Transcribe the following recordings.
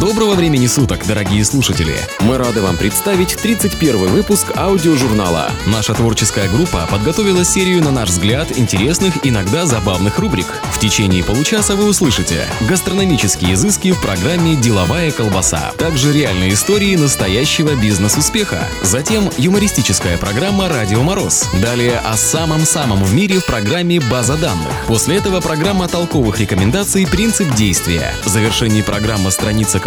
Доброго времени суток, дорогие слушатели! Мы рады вам представить 31 выпуск аудиожурнала. Наша творческая группа подготовила серию, на наш взгляд, интересных, иногда забавных рубрик. В течение получаса вы услышите гастрономические изыски в программе «Деловая колбаса», также реальные истории настоящего бизнес-успеха, затем юмористическая программа «Радио Мороз», далее о самом-самом в мире в программе «База данных». После этого программа толковых рекомендаций «Принцип действия». В завершении программа «Страница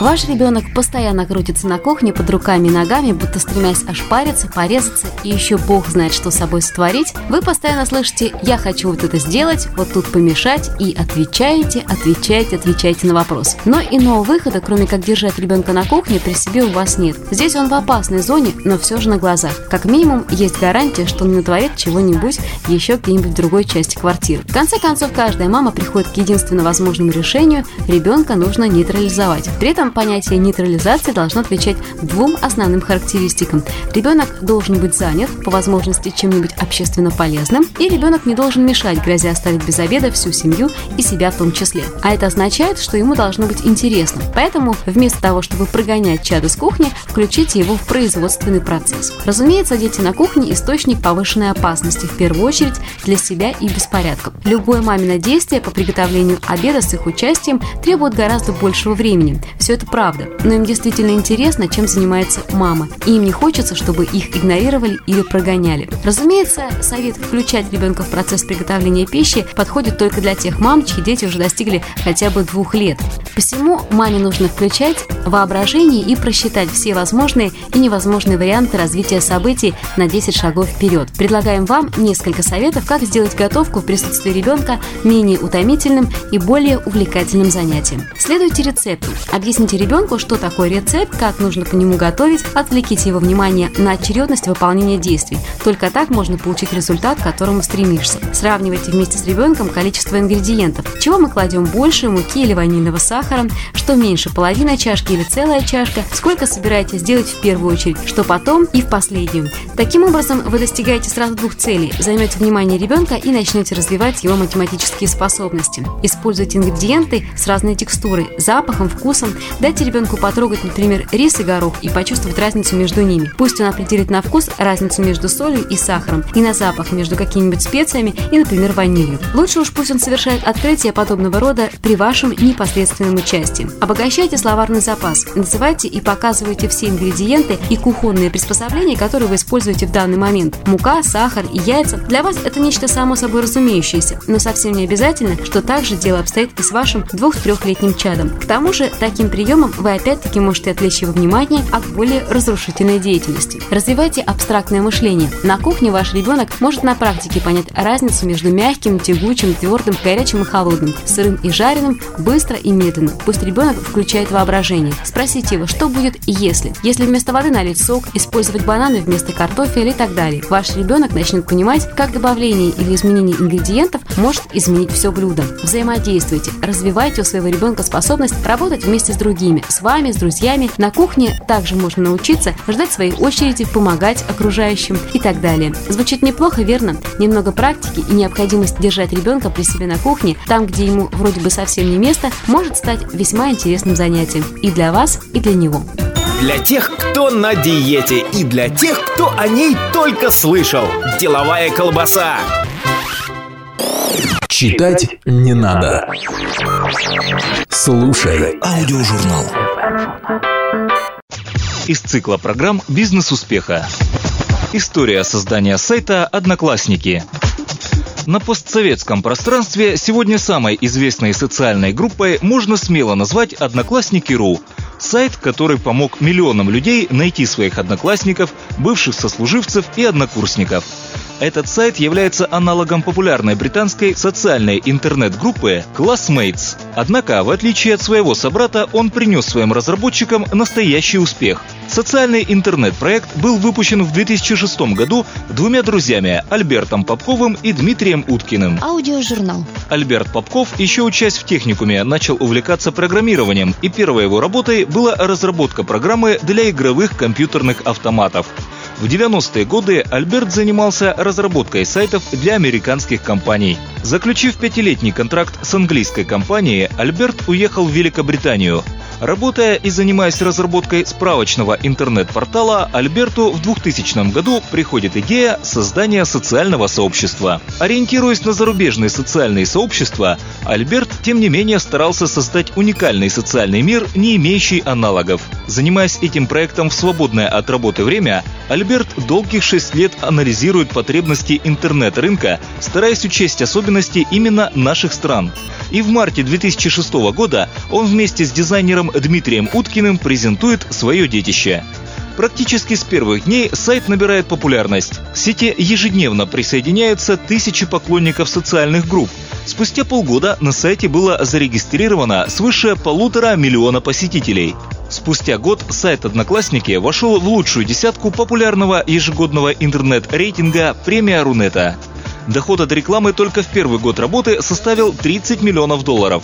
Ваш ребенок постоянно крутится на кухне под руками и ногами, будто стремясь ошпариться, порезаться и еще бог знает, что с собой сотворить. Вы постоянно слышите «я хочу вот это сделать», «вот тут помешать» и отвечаете, отвечаете, отвечаете на вопрос. Но иного выхода, кроме как держать ребенка на кухне, при себе у вас нет. Здесь он в опасной зоне, но все же на глазах. Как минимум, есть гарантия, что он натворит чего-нибудь еще где-нибудь в другой части квартиры. В конце концов, каждая мама приходит к единственно возможному решению – ребенка нужно нейтрализовать. При этом понятие нейтрализации должно отвечать двум основным характеристикам. Ребенок должен быть занят, по возможности, чем-нибудь общественно полезным, и ребенок не должен мешать, грозя оставить без обеда всю семью и себя в том числе. А это означает, что ему должно быть интересно. Поэтому вместо того, чтобы прогонять чадо с кухни, включите его в производственный процесс. Разумеется, дети на кухне – источник повышенной опасности, в первую очередь для себя и беспорядков. Любое мамино действие по приготовлению обеда с их участием требует гораздо большего времени. Все это правда, но им действительно интересно, чем занимается мама, и им не хочется, чтобы их игнорировали или прогоняли. Разумеется, совет включать ребенка в процесс приготовления пищи подходит только для тех мам, чьи дети уже достигли хотя бы двух лет. Посему маме нужно включать воображение и просчитать все возможные и невозможные варианты развития событий на 10 шагов вперед. Предлагаем вам несколько советов, как сделать готовку в присутствии ребенка менее утомительным и более увлекательным занятием. Следуйте рецепту. Объясните ребенку, что такое рецепт, как нужно по нему готовить, отвлеките его внимание на очередность выполнения действий. Только так можно получить результат, к которому стремишься. Сравнивайте вместе с ребенком количество ингредиентов. Чего мы кладем больше, муки или ванильного сахара, что меньше, половина чашки или целая чашка, сколько собираетесь сделать в первую очередь, что потом и в последнюю. Таким образом, вы достигаете сразу двух целей. Займете внимание ребенка и начнете развивать его математические способности. Используйте ингредиенты с разной текстурой, запахом, вкусом. Дайте ребенку потрогать, например, рис и горох и почувствовать разницу между ними. Пусть он определит на вкус разницу между солью и сахаром, и на запах между какими-нибудь специями и, например, ванилью. Лучше уж пусть он совершает открытие подобного рода при вашем непосредственном участии. Обогащайте словарный запас, называйте и показывайте все ингредиенты и кухонные приспособления, которые вы используете в данный момент. Мука, сахар и яйца. Для вас это нечто само собой разумеющееся, но совсем не обязательно, что так же дело обстоит и с вашим двух-трехлетним чадом. К тому же, таким приемом вы опять-таки можете отвлечь его внимание от более разрушительной деятельности. Развивайте абстрактное мышление. На кухне ваш ребенок может на практике понять разницу между мягким, тягучим, твердым, горячим и холодным, сырым и жареным, быстро и медленно. Пусть ребенок включает воображение. Спросите его, что будет если. Если вместо воды налить сок, использовать бананы вместо картофеля и так далее. Ваш ребенок начнет понимать, как добавление или изменение ингредиентов может изменить все блюдо. Взаимодействуйте, развивайте у своего ребенка способность работать вместе с другими, с вами, с друзьями. На кухне также можно научиться ждать своей очереди, помогать окружающим и так далее. Звучит неплохо, верно? Немного практики и необходимость держать ребенка при себе на кухне, там, где ему вроде бы совсем не место, может стать весьма интересным занятием и для вас, и для него. Для тех, кто на диете и для тех, кто о ней только слышал. Деловая колбаса. Читать не надо. Слушай аудиожурнал. Из цикла программ «Бизнес успеха». История создания сайта «Одноклассники». На постсоветском пространстве сегодня самой известной социальной группой можно смело назвать «Одноклассники.ру», сайт, который помог миллионам людей найти своих одноклассников, бывших сослуживцев и однокурсников – Этот сайт является аналогом популярной британской социальной интернет-группы Classmates. Однако, в отличие от своего собрата, он принес своим разработчикам настоящий успех. Социальный интернет-проект был выпущен в 2006 году двумя друзьями – Альбертом Попковым и Дмитрием Уткиным. Аудиожурнал. Альберт Попков, еще учась в техникуме, начал увлекаться программированием, и первой его работой была разработка программы для игровых компьютерных автоматов. В 90-е годы Альберт занимался разработкой сайтов для американских компаний. Заключив пятилетний контракт с английской компанией, Альберт уехал в Великобританию. Работая и занимаясь разработкой справочного интернет-портала, Альберту в 2000 году приходит идея создания социального сообщества. Ориентируясь на зарубежные социальные сообщества, Альберт, тем не менее, старался создать уникальный социальный мир, не имеющий аналогов. Занимаясь этим проектом в свободное от работы время, Альберт долгих шесть лет анализирует потребности интернет-рынка, стараясь учесть особенности именно наших стран. И в марте 2006 года он вместе с дизайнером Дмитрием Уткиным презентует свое детище. Практически с первых дней сайт набирает популярность. К сети ежедневно присоединяются тысячи поклонников социальных групп. Спустя полгода на сайте было зарегистрировано свыше полутора миллиона посетителей. Спустя год сайт «Одноклассники» вошел в лучшую десятку популярного ежегодного интернет-рейтинга «Премия Рунета». Доход от рекламы только в первый год работы составил 30 миллионов долларов.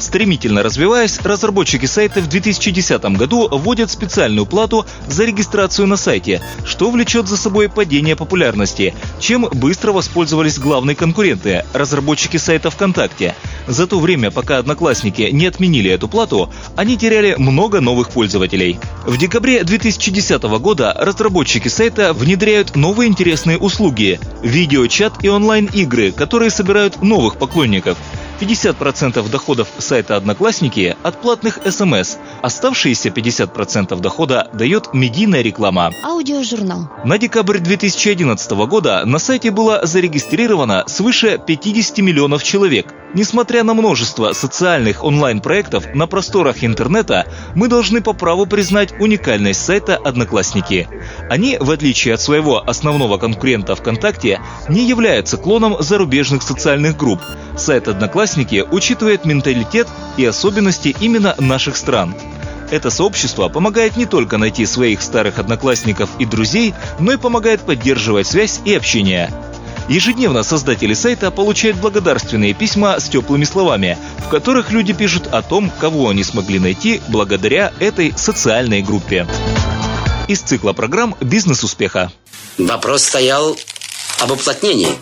Стремительно развиваясь, разработчики сайта в 2010 году вводят специальную плату за регистрацию на сайте, что влечет за собой падение популярности, чем быстро воспользовались главные конкуренты – разработчики сайта ВКонтакте. За то время, пока одноклассники не отменили эту плату, они теряли много новых пользователей. В декабре 2010 года разработчики сайта внедряют новые интересные услуги – видеочат и онлайн-игры, которые собирают новых поклонников – 50% доходов сайта Одноклассники от платных СМС. Оставшиеся 50% дохода дает медийная реклама. Аудиожурнал. На декабрь 2011 года на сайте было зарегистрировано свыше 50 миллионов человек. Несмотря на множество социальных онлайн-проектов на просторах интернета, мы должны по праву признать уникальность сайта «Одноклассники». Они, в отличие от своего основного конкурента ВКонтакте, не являются клоном зарубежных социальных групп. Сайт «Одноклассники» учитывает менталитет и особенности именно наших стран. Это сообщество помогает не только найти своих старых одноклассников и друзей, но и помогает поддерживать связь и общение. Ежедневно создатели сайта получают благодарственные письма с теплыми словами, в которых люди пишут о том, кого они смогли найти благодаря этой социальной группе. Из цикла программ «Бизнес успеха». Вопрос стоял об уплотнении.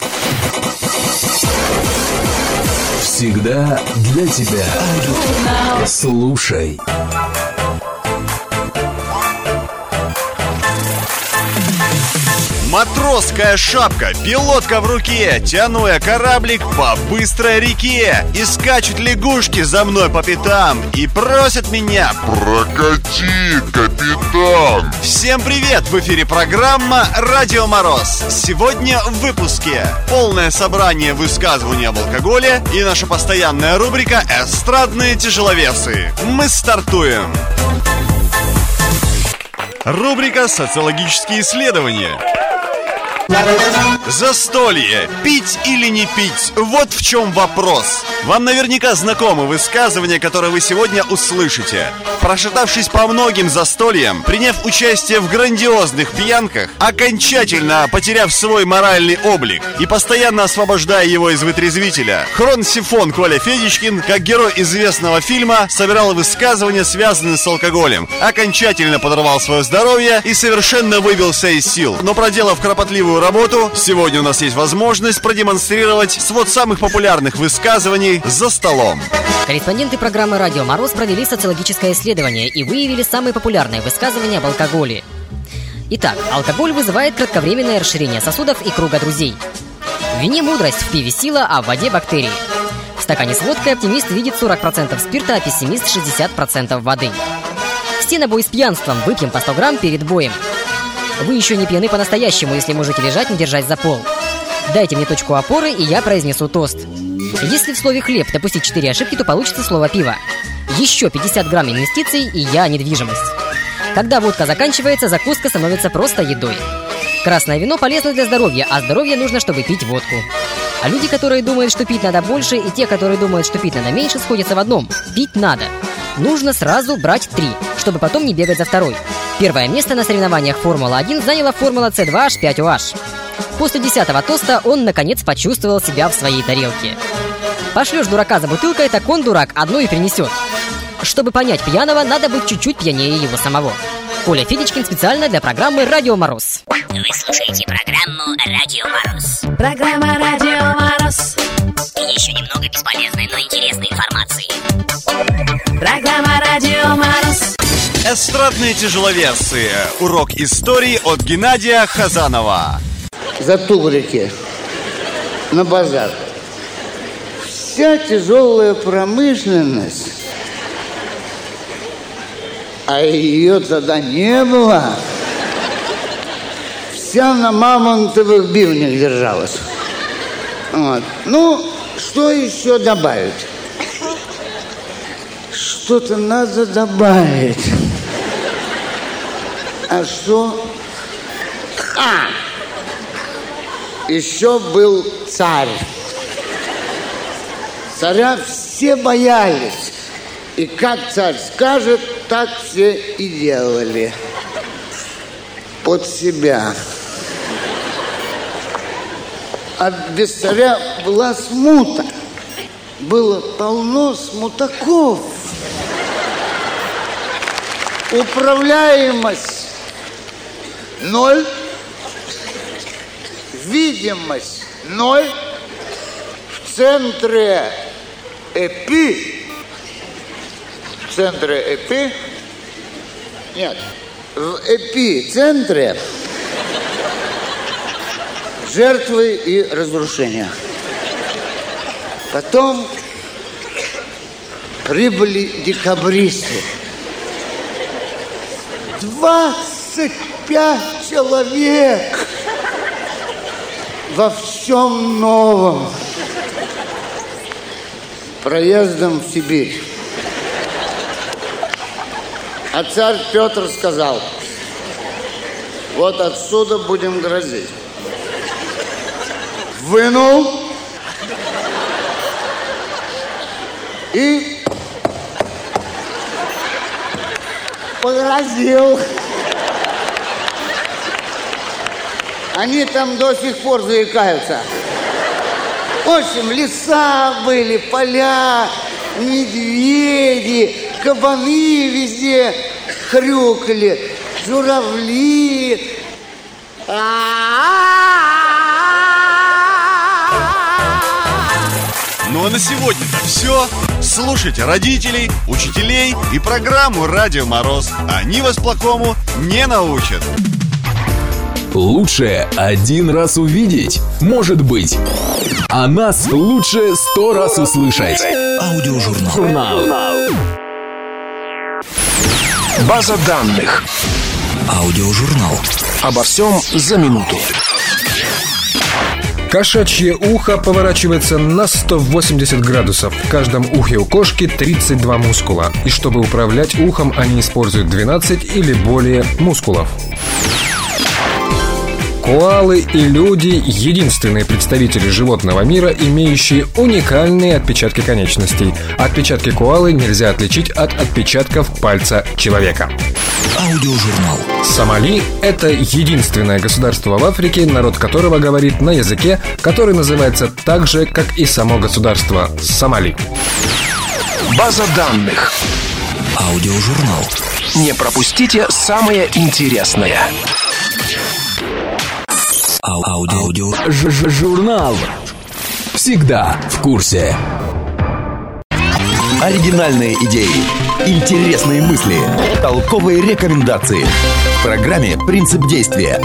Всегда для тебя. Слушай. Матросская шапка, пилотка в руке, тяну я кораблик по быстрой реке. И скачут лягушки за мной по пятам и просят меня Прокати, капитан! Всем привет! В эфире программа «Радио Мороз». Сегодня в выпуске полное собрание высказываний об алкоголе и наша постоянная рубрика «Эстрадные тяжеловесы». Мы стартуем! Рубрика «Социологические исследования». Застолье. Пить или не пить? Вот в чем вопрос. Вам наверняка знакомы высказывания, которые вы сегодня услышите. Прошатавшись по многим застольям, приняв участие в грандиозных пьянках, окончательно потеряв свой моральный облик и постоянно освобождая его из вытрезвителя, хрон-сифон Коля Федичкин, как герой известного фильма, собирал высказывания, связанные с алкоголем, окончательно подорвал свое здоровье и совершенно выбился из сил. Но проделав кропотливую работу, сегодня у нас есть возможность продемонстрировать свод самых популярных высказываний за столом. Корреспонденты программы «Радио Мороз» провели социологическое исследование и выявили самые популярные высказывания об алкоголе. Итак, алкоголь вызывает кратковременное расширение сосудов и круга друзей. В вине мудрость, в пиве сила, а в воде бактерии. В стакане с водкой оптимист видит 40% спирта, а пессимист 60% воды. Все на бой с пьянством, выпьем по 100 грамм перед боем. Вы еще не пьяны по-настоящему, если можете лежать, не держась за пол. Дайте мне точку опоры, и я произнесу тост. Если в слове «хлеб» допустить 4 ошибки, то получится слово «пиво». Еще 50 грамм инвестиций, и я недвижимость. Когда водка заканчивается, закуска становится просто едой. Красное вино полезно для здоровья, а здоровье нужно, чтобы пить водку. А люди, которые думают, что пить надо больше, и те, которые думают, что пить надо меньше, сходятся в одном. Пить надо. Нужно сразу брать три, чтобы потом не бегать за второй. Первое место на соревнованиях Формула-1 заняла Формула C2H5OH. После десятого тоста он, наконец, почувствовал себя в своей тарелке. Пошлешь дурака за бутылкой, так он дурак, одну и принесет. Чтобы понять пьяного, надо быть чуть-чуть пьянее его самого. Коля Федичкин специально для программы «Радио Мороз». Вы слушаете программу «Радио Мороз». Программа «Радио Мороз». И еще немного бесполезной, но интересной информации. Программа «Радио Мороз». Эстрадные тяжеловесы. Урок истории от Геннадия Хазанова. За тугрики на базар. Вся тяжелая промышленность, а ее тогда не было, вся на мамонтовых бивнях держалась. Вот. Ну, что еще добавить? Что-то надо добавить. А что? А! Еще был царь. Царя все боялись. И как царь скажет, так все и делали. Под себя. А без царя была смута. Было полно смутаков. Управляемость ноль. Видимость ноль. В центре эпи. В центре эпи. Нет. В эпицентре жертвы и разрушения. Потом прибыли декабристы. 25 человек во всем новом. Проездом в Сибирь. А царь Петр сказал, вот отсюда будем грозить. Вынул и погрозил. Они там до сих пор заикаются. В общем, леса были, поля, медведи, кабаны везде хрюкали, журавли. Ну а на сегодня-то все. Слушайте родителей, учителей и программу «Радио Мороз». Они вас плохому не научат. Лучше один раз увидеть, может быть. А нас лучше сто раз услышать. Аудиожурнал. Журнал. База данных. Аудиожурнал. Обо всем за минуту. Кошачье ухо поворачивается на 180 градусов. В каждом ухе у кошки 32 мускула. И чтобы управлять ухом, они используют 12 или более мускулов. Коалы и люди – единственные представители животного мира, имеющие уникальные отпечатки конечностей. Отпечатки коалы нельзя отличить от отпечатков пальца человека. Аудиожурнал. Сомали – это единственное государство в Африке, народ которого говорит на языке, который называется так же, как и само государство – Сомали. База данных. Аудиожурнал. Не пропустите самое интересное. Ау- Аудио. Ж- ж- Журнал. Всегда в курсе. Оригинальные идеи, интересные мысли, толковые рекомендации. В программе «Принцип действия».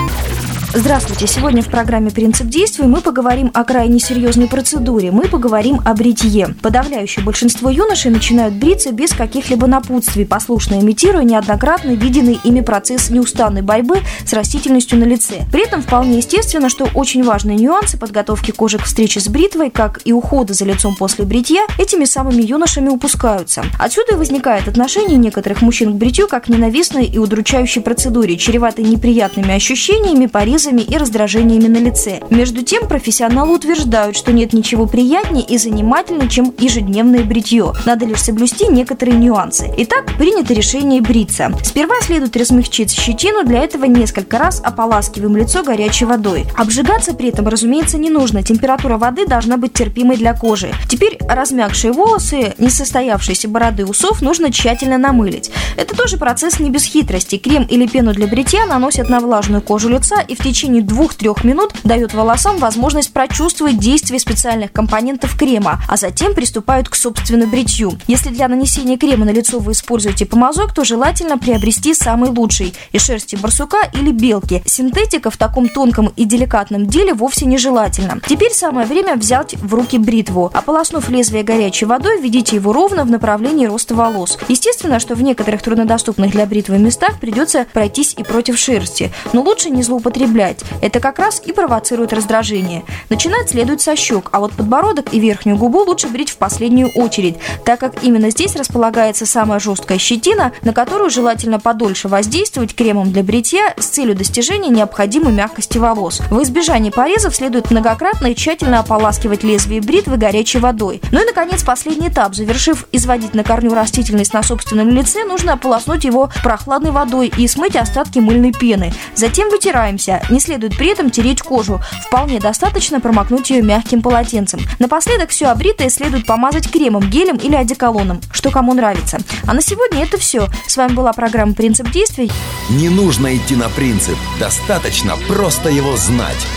Здравствуйте! Сегодня в программе «Принцип действия» мы поговорим о крайне серьезной процедуре. Мы поговорим о бритье. Подавляющее большинство юношей начинают бриться без каких-либо напутствий, послушно имитируя неоднократно виденный ими процесс неустанной борьбы с растительностью на лице. При этом вполне естественно, что очень важные нюансы подготовки кожи к встрече с бритвой, как и ухода за лицом после бритья, этими самыми юношами упускаются. Отсюда и возникает отношение некоторых мужчин к бритью как ненавистной и удручающей процедуре, чреватой неприятными ощущениями, порезами порезами и раздражениями на лице. Между тем, профессионалы утверждают, что нет ничего приятнее и занимательнее, чем ежедневное бритье. Надо лишь соблюсти некоторые нюансы. Итак, принято решение бриться. Сперва следует размягчить щетину, для этого несколько раз ополаскиваем лицо горячей водой. Обжигаться при этом, разумеется, не нужно. Температура воды должна быть терпимой для кожи. Теперь размягшие волосы, несостоявшиеся бороды усов нужно тщательно намылить. Это тоже процесс не без хитрости. Крем или пену для бритья наносят на влажную кожу лица и в течение 2-3 минут дают волосам возможность прочувствовать действие специальных компонентов крема, а затем приступают к собственному бритью. Если для нанесения крема на лицо вы используете помазок, то желательно приобрести самый лучший – из шерсти барсука или белки. Синтетика в таком тонком и деликатном деле вовсе нежелательно. Теперь самое время взять в руки бритву. Ополоснув лезвие горячей водой, введите его ровно в направлении роста волос. Естественно, что в некоторых труднодоступных для бритвы местах придется пройтись и против шерсти, но лучше не злоупотреблять. Это как раз и провоцирует раздражение. Начинать следует со щек, а вот подбородок и верхнюю губу лучше брить в последнюю очередь, так как именно здесь располагается самая жесткая щетина, на которую желательно подольше воздействовать кремом для бритья с целью достижения необходимой мягкости волос. В избежание порезов следует многократно и тщательно ополаскивать лезвие бритвы горячей водой. Ну и, наконец, последний этап. Завершив изводить на корню растительность на собственном лице, нужно ополоснуть его прохладной водой и смыть остатки мыльной пены. Затем вытираемся. Не следует при этом тереть кожу. Вполне достаточно промокнуть ее мягким полотенцем. Напоследок все обритое следует помазать кремом, гелем или одеколоном, что кому нравится. А на сегодня это все. С вами была программа «Принцип действий». Не нужно идти на принцип, достаточно просто его знать.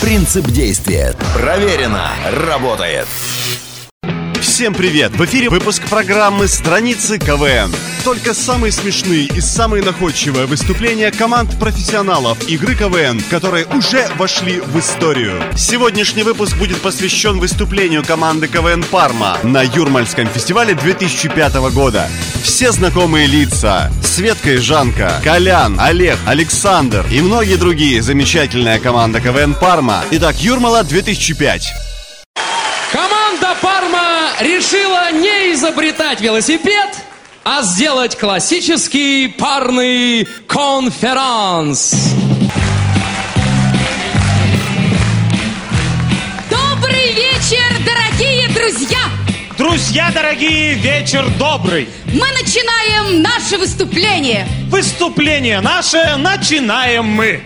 Принцип действия. Проверено. Работает. Всем привет! В эфире выпуск программы «Страницы КВН». Только самые смешные и самые находчивые выступления команд профессионалов игры КВН, которые уже вошли в историю. Сегодняшний выпуск будет посвящен выступлению команды КВН «Парма» на Юрмальском фестивале 2005 года. Все знакомые лица – Светка и Жанка, Колян, Олег, Александр и многие другие замечательная команда КВН «Парма». Итак, Юрмала 2005. Команда Парма решила не изобретать велосипед, а сделать классический парный конферанс. Добрый вечер, дорогие друзья! Друзья дорогие, вечер добрый! Мы начинаем наше выступление. Выступление наше начинаем мы.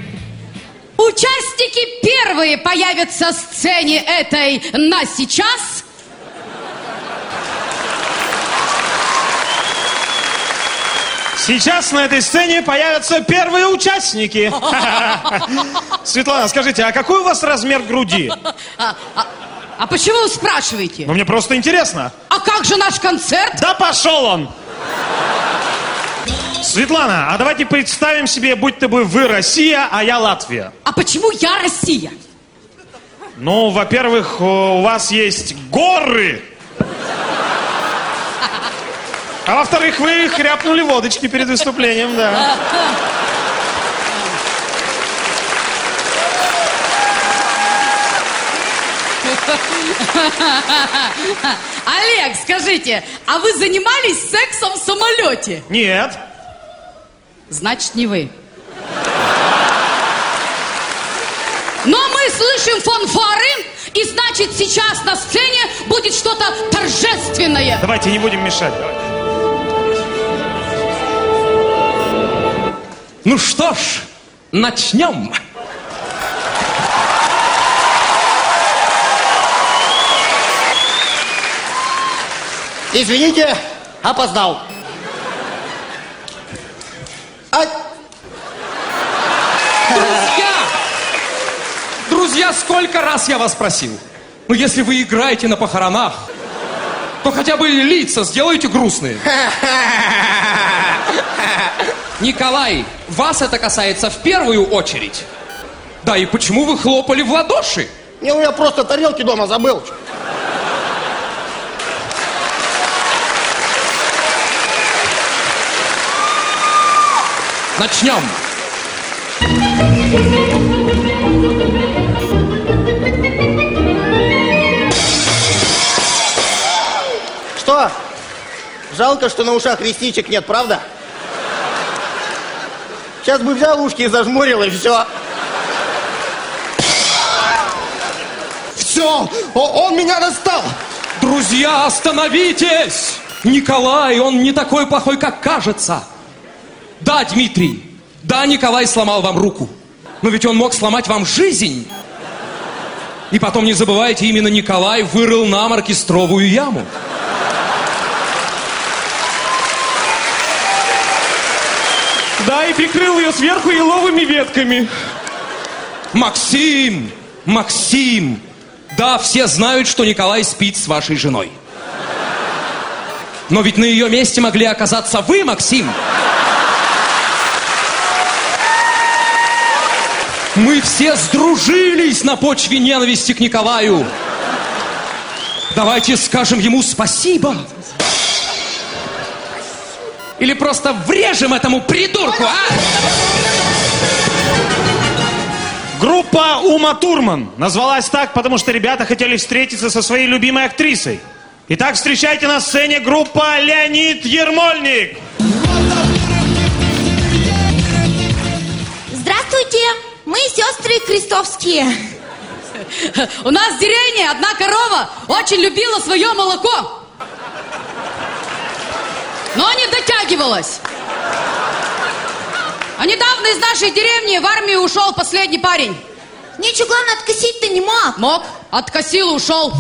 Участники первые появятся на сцене этой на сейчас. Сейчас на этой сцене появятся первые участники. Светлана, скажите, а какой у вас размер груди? А, а- а почему вы спрашиваете? Ну, мне просто интересно. А как же наш концерт? Да пошел он! Светлана, а давайте представим себе, будь-то бы вы Россия, а я Латвия. А почему я Россия? Ну, во-первых, у вас есть горы. А во-вторых, вы хряпнули водочки перед выступлением, да. Олег, скажите, а вы занимались сексом в самолете? Нет. Значит, не вы. Но мы слышим фанфары, и значит, сейчас на сцене будет что-то торжественное. Давайте не будем мешать. давайте. Ну что ж, начнем. Извините, опоздал. А, Друзья! Друзья, сколько раз я вас просил? Ну, если вы играете на похоронах, то хотя бы лица сделайте грустные. Николай, вас это касается в первую очередь. Да, и почему вы хлопали в ладоши? не, у меня просто тарелки дома забыл. Начнем. Что? Жалко, что на ушах ресничек нет, правда? Сейчас бы взял ушки и зажмурил, и все. Все, он меня достал. Друзья, остановитесь! Николай, он не такой плохой, как кажется. Да, Дмитрий, да, Николай сломал вам руку. Но ведь он мог сломать вам жизнь. И потом не забывайте, именно Николай вырыл нам оркестровую яму. Да, и прикрыл ее сверху еловыми ветками. Максим! Максим! Да, все знают, что Николай спит с вашей женой. Но ведь на ее месте могли оказаться вы, Максим. Мы все сдружились на почве ненависти к Николаю. Давайте скажем ему спасибо. Или просто врежем этому придурку, а? Группа Ума Турман назвалась так, потому что ребята хотели встретиться со своей любимой актрисой. Итак, встречайте на сцене группа Леонид Ермольник. Здравствуйте, мы сестры Крестовские. У нас в деревне одна корова очень любила свое молоко. Но не дотягивалась. А недавно из нашей деревни в армию ушел последний парень. Ничего, главное, откосить-то не мог. Мог, откосил и ушел.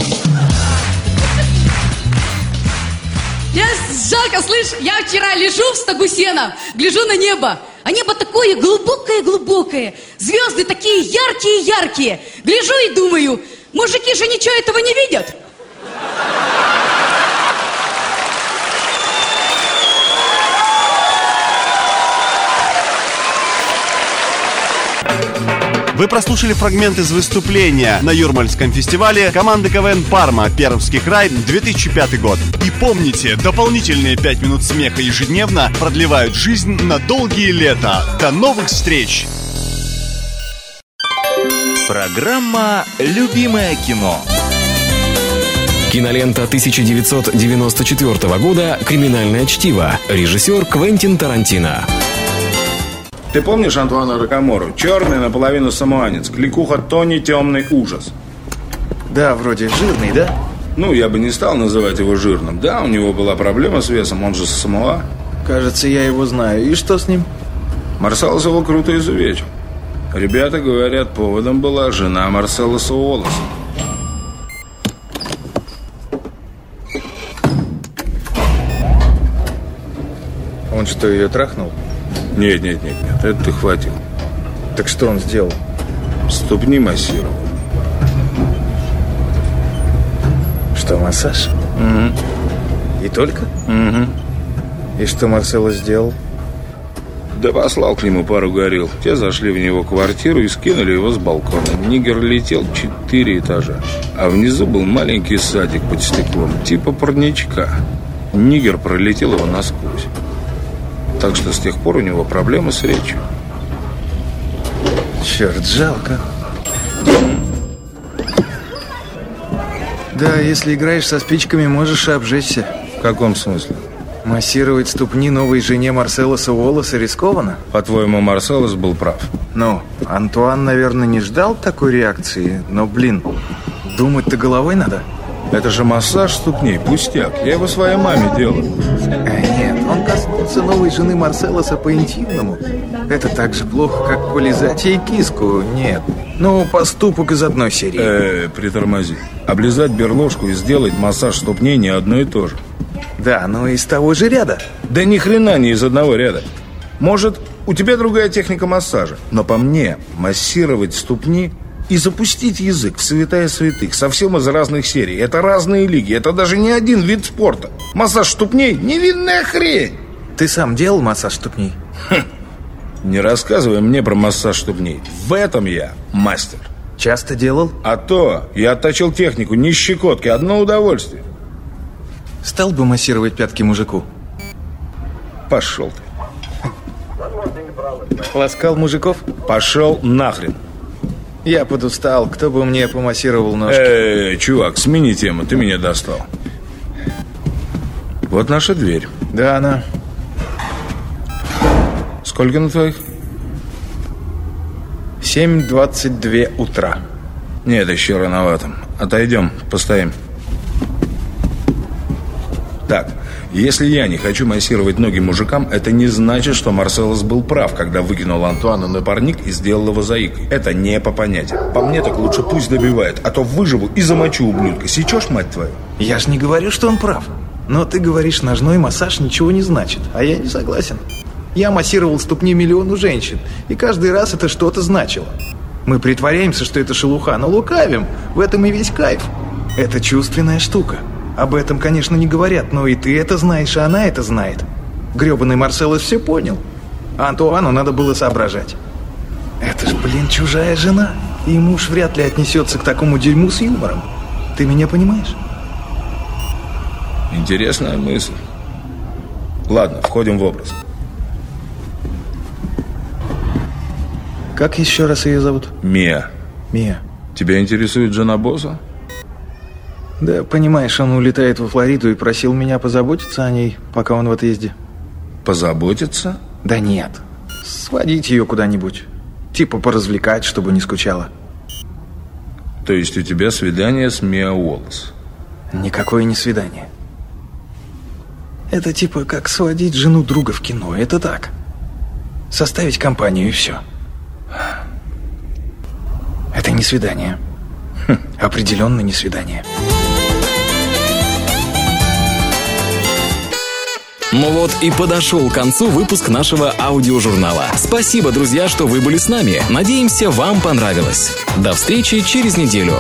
Я жалко, слышь, я вчера лежу в стогу сена, гляжу на небо. А небо такое глубокое-глубокое, звезды такие яркие-яркие. Гляжу и думаю, мужики же ничего этого не видят. Вы прослушали фрагмент из выступления на Юрмальском фестивале команды КВН «Парма» Пермский край 2005 год. И помните, дополнительные 5 минут смеха ежедневно продлевают жизнь на долгие лета. До новых встреч! Программа «Любимое кино». Кинолента 1994 года «Криминальное чтиво». Режиссер Квентин Тарантино. Ты помнишь Антуана Рокамору? Черный, наполовину самоанец. Кликуха Тони «Темный ужас». Да, вроде жирный, да? Ну, я бы не стал называть его жирным. Да, у него была проблема с весом, он же с Самоа. Кажется, я его знаю. И что с ним? Марсалос его круто изувечил. Ребята говорят, поводом была жена Марселоса Уоллеса. Он что, ее трахнул? Нет, нет, нет, нет, это ты хватил. Так что он сделал? Ступни массировал. Что, массаж? Угу. И только? Угу. И что Марсело сделал? Да послал к нему пару горил. Те зашли в него квартиру и скинули его с балкона. Нигер летел четыре этажа. А внизу был маленький садик под стеклом, типа парничка. Нигер пролетел его насквозь. Так что с тех пор у него проблемы с речью. Черт, жалко. Да, если играешь со спичками, можешь и обжечься. В каком смысле? Массировать ступни новой жене Марселоса Уоллеса рискованно? По-твоему, Марселос был прав? Ну, Антуан, наверное, не ждал такой реакции, но, блин, думать-то головой надо. Это же массаж ступней, пустяк. Я его своей маме делал. Коснулся новой жены Марселоса по-интимному. Это так же плохо, как полизать ей киску. Нет. Ну, поступок из одной серии. Э, притормози. Облизать берложку и сделать массаж ступней не одно и то же. Да, но из того же ряда. Да ни хрена не из одного ряда. Может, у тебя другая техника массажа. Но по мне, массировать ступни и запустить язык в святая святых совсем из разных серий. Это разные лиги, это даже не один вид спорта. Массаж ступней – невинная хрень. Ты сам делал массаж ступней? Хм. Не рассказывай мне про массаж ступней. В этом я мастер. Часто делал? А то, я отточил технику, не щекотки, одно удовольствие. Стал бы массировать пятки мужику? Пошел ты. Ласкал мужиков? Пошел нахрен. Я подустал, кто бы мне помассировал ножки? Эй, чувак, смени тему, ты меня достал. Вот наша дверь. Да, она. Сколько на твоих? 7.22 утра. Нет, еще рановато. отойдем, постоим. Так, если я не хочу массировать ноги мужикам, это не значит, что Марселос был прав, когда выкинул Антуана на парник и сделал его заикой. Это не по понятиям. По мне так лучше пусть добивает, а то выживу и замочу ублюдка. Сечешь, мать твою? Я ж не говорю, что он прав. Но ты говоришь, ножной массаж ничего не значит, а я не согласен. Я массировал ступни миллиону женщин, и каждый раз это что-то значило. Мы притворяемся, что это шелуха, но лукавим. В этом и весь кайф. Это чувственная штука. Об этом, конечно, не говорят, но и ты это знаешь, и она это знает. Гребаный Марселос все понял. А Антуану надо было соображать. Это ж, блин, чужая жена. И муж вряд ли отнесется к такому дерьму с юмором. Ты меня понимаешь? Интересная мысль. Ладно, входим в образ. Как еще раз ее зовут? Мия. Мия. Тебя интересует жена босса? Да, понимаешь, он улетает во Флориду и просил меня позаботиться о ней, пока он в отъезде. Позаботиться? Да нет. Сводить ее куда-нибудь. Типа поразвлекать, чтобы не скучала. То есть у тебя свидание с Миа Уоллес? Никакое не свидание. Это типа как сводить жену друга в кино. Это так. Составить компанию и все. Это не свидание. Хм, определенно не свидание. Ну вот и подошел к концу выпуск нашего аудиожурнала. Спасибо, друзья, что вы были с нами. Надеемся, вам понравилось. До встречи через неделю.